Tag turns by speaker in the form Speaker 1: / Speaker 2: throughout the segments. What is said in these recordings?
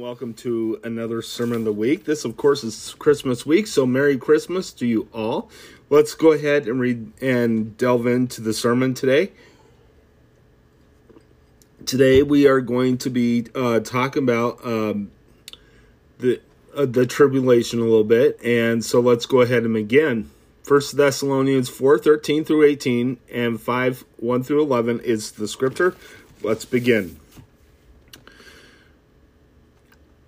Speaker 1: welcome to another sermon of the week. This, of course, is Christmas week, so Merry Christmas to you all. Let's go ahead and read and delve into the sermon today. Today we are going to be uh, talking about um, the uh, the tribulation a little bit, and so let's go ahead and begin. First Thessalonians four thirteen through eighteen and five one through eleven is the scripture. Let's begin.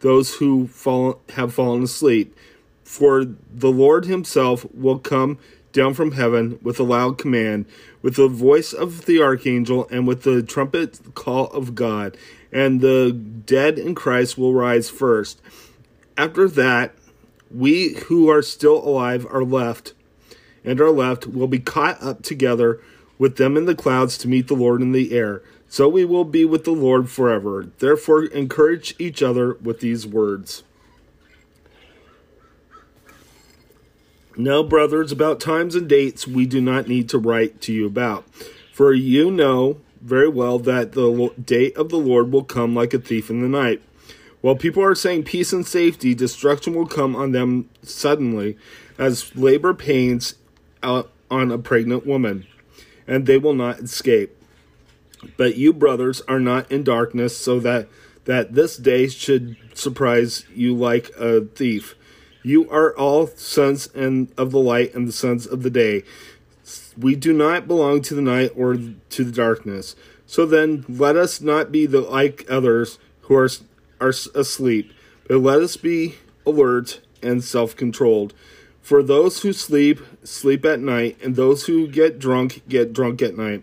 Speaker 1: those who fall, have fallen asleep. For the Lord himself will come down from heaven with a loud command, with the voice of the archangel, and with the trumpet call of God, and the dead in Christ will rise first. After that, we who are still alive are left, and are left will be caught up together with them in the clouds to meet the Lord in the air so we will be with the Lord forever. Therefore, encourage each other with these words. Now, brothers, about times and dates we do not need to write to you about. For you know very well that the day of the Lord will come like a thief in the night. While people are saying peace and safety, destruction will come on them suddenly, as labor pains uh, on a pregnant woman, and they will not escape. But you, brothers, are not in darkness, so that that this day should surprise you like a thief. You are all sons and of the light and the sons of the day. We do not belong to the night or to the darkness. So then, let us not be the, like others who are are asleep, but let us be alert and self-controlled. For those who sleep sleep at night, and those who get drunk get drunk at night.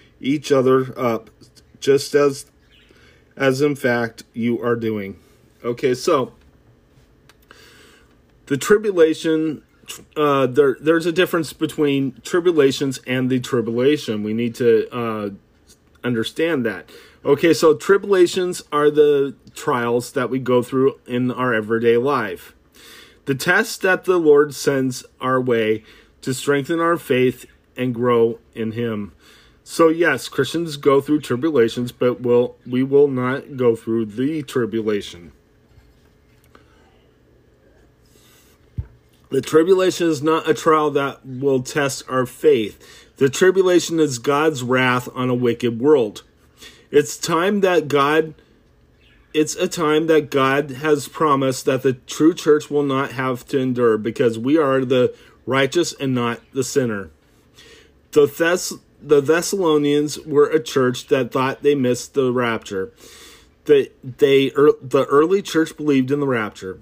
Speaker 1: each other up, just as as in fact you are doing. Okay, so the tribulation uh, there there's a difference between tribulations and the tribulation. We need to uh, understand that. Okay, so tribulations are the trials that we go through in our everyday life. The tests that the Lord sends our way to strengthen our faith and grow in Him. So yes, Christians go through tribulations, but will we will not go through the tribulation. The tribulation is not a trial that will test our faith. The tribulation is God's wrath on a wicked world. It's time that God it's a time that God has promised that the true church will not have to endure because we are the righteous and not the sinner. The Thess the Thessalonians were a church that thought they missed the rapture. That they, er, the early church believed in the rapture.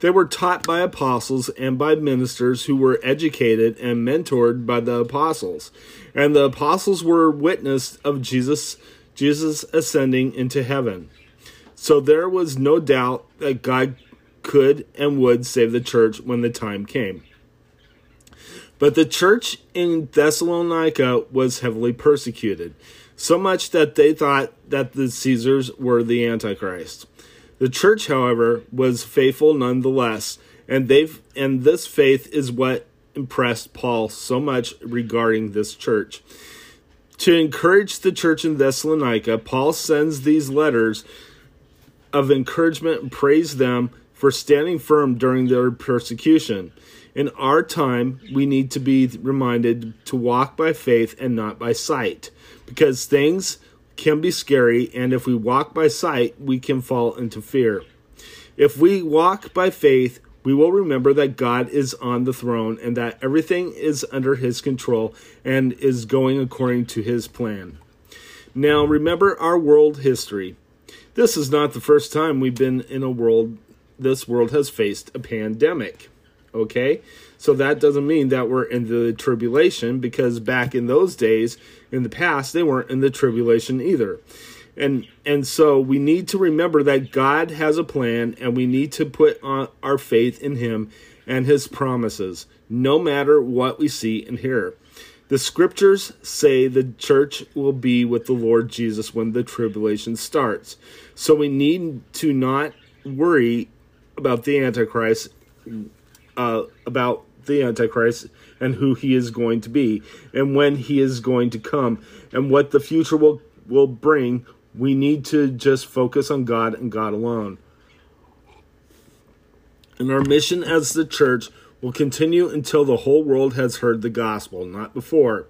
Speaker 1: They were taught by apostles and by ministers who were educated and mentored by the apostles. And the apostles were witness of Jesus Jesus ascending into heaven. So there was no doubt that God could and would save the church when the time came. But the church in Thessalonica was heavily persecuted, so much that they thought that the Caesars were the Antichrist. The church, however, was faithful nonetheless, and they've and this faith is what impressed Paul so much regarding this church. To encourage the church in Thessalonica, Paul sends these letters of encouragement and praise them for standing firm during their persecution. In our time, we need to be reminded to walk by faith and not by sight because things can be scary, and if we walk by sight, we can fall into fear. If we walk by faith, we will remember that God is on the throne and that everything is under his control and is going according to his plan. Now, remember our world history. This is not the first time we've been in a world, this world has faced a pandemic. Okay? So that doesn't mean that we're in the tribulation because back in those days, in the past, they weren't in the tribulation either. And and so we need to remember that God has a plan and we need to put on our faith in him and his promises no matter what we see and hear. The scriptures say the church will be with the Lord Jesus when the tribulation starts. So we need to not worry about the Antichrist, uh, about the Antichrist and who he is going to be, and when he is going to come, and what the future will, will bring. We need to just focus on God and God alone. And our mission as the church will continue until the whole world has heard the gospel, not before.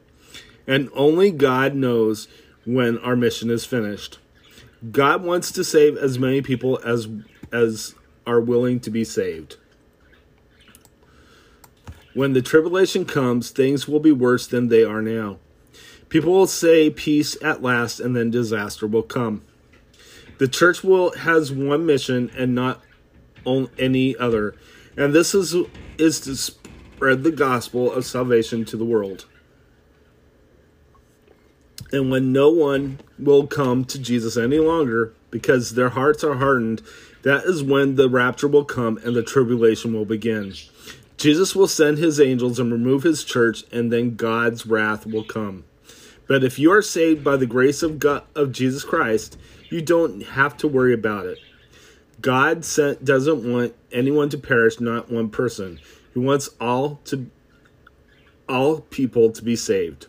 Speaker 1: And only God knows when our mission is finished. God wants to save as many people as as are willing to be saved. When the tribulation comes, things will be worse than they are now. People will say peace at last and then disaster will come. The church will has one mission and not on any other, and this is is to spread the gospel of salvation to the world. And when no one will come to Jesus any longer because their hearts are hardened, that is when the rapture will come and the tribulation will begin. Jesus will send his angels and remove his church, and then God's wrath will come. But if you are saved by the grace of God of Jesus Christ, you don't have to worry about it. God sent, doesn't want anyone to perish, not one person. He wants all to all people to be saved.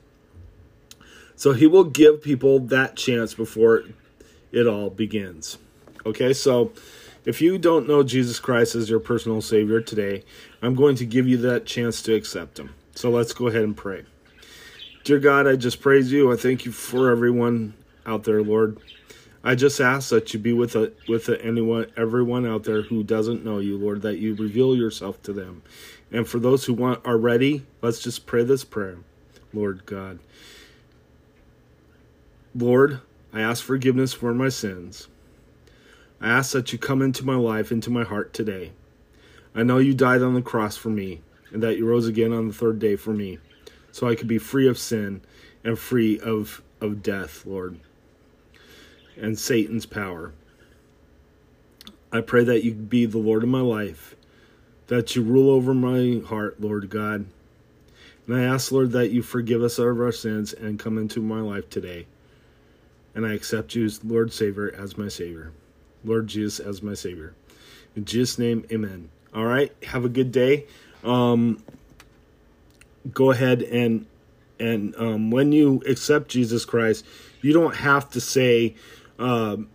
Speaker 1: So he will give people that chance before it all begins. Okay, so if you don't know Jesus Christ as your personal Savior today, I'm going to give you that chance to accept Him. So let's go ahead and pray. Dear God, I just praise you. I thank you for everyone out there, Lord. I just ask that you be with a, with a, anyone, everyone out there who doesn't know you, Lord, that you reveal yourself to them. And for those who want are ready, let's just pray this prayer, Lord God. Lord, I ask forgiveness for my sins. I ask that you come into my life, into my heart today. I know you died on the cross for me, and that you rose again on the third day for me, so I could be free of sin and free of, of death, Lord, and Satan's power. I pray that you be the Lord of my life, that you rule over my heart, Lord God. And I ask, Lord, that you forgive us of our sins and come into my life today. And I accept you as Lord Savior as my Savior. Lord Jesus as my Savior. In Jesus' name, amen. All right, have a good day. Um, go ahead and and um, when you accept Jesus Christ, you don't have to say um,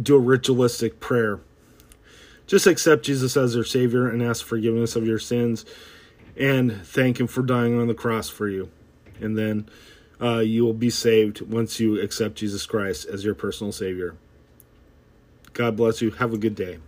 Speaker 1: do a ritualistic prayer. Just accept Jesus as your Savior and ask forgiveness of your sins, and thank Him for dying on the cross for you, and then uh, you will be saved once you accept Jesus Christ as your personal Savior. God bless you. Have a good day.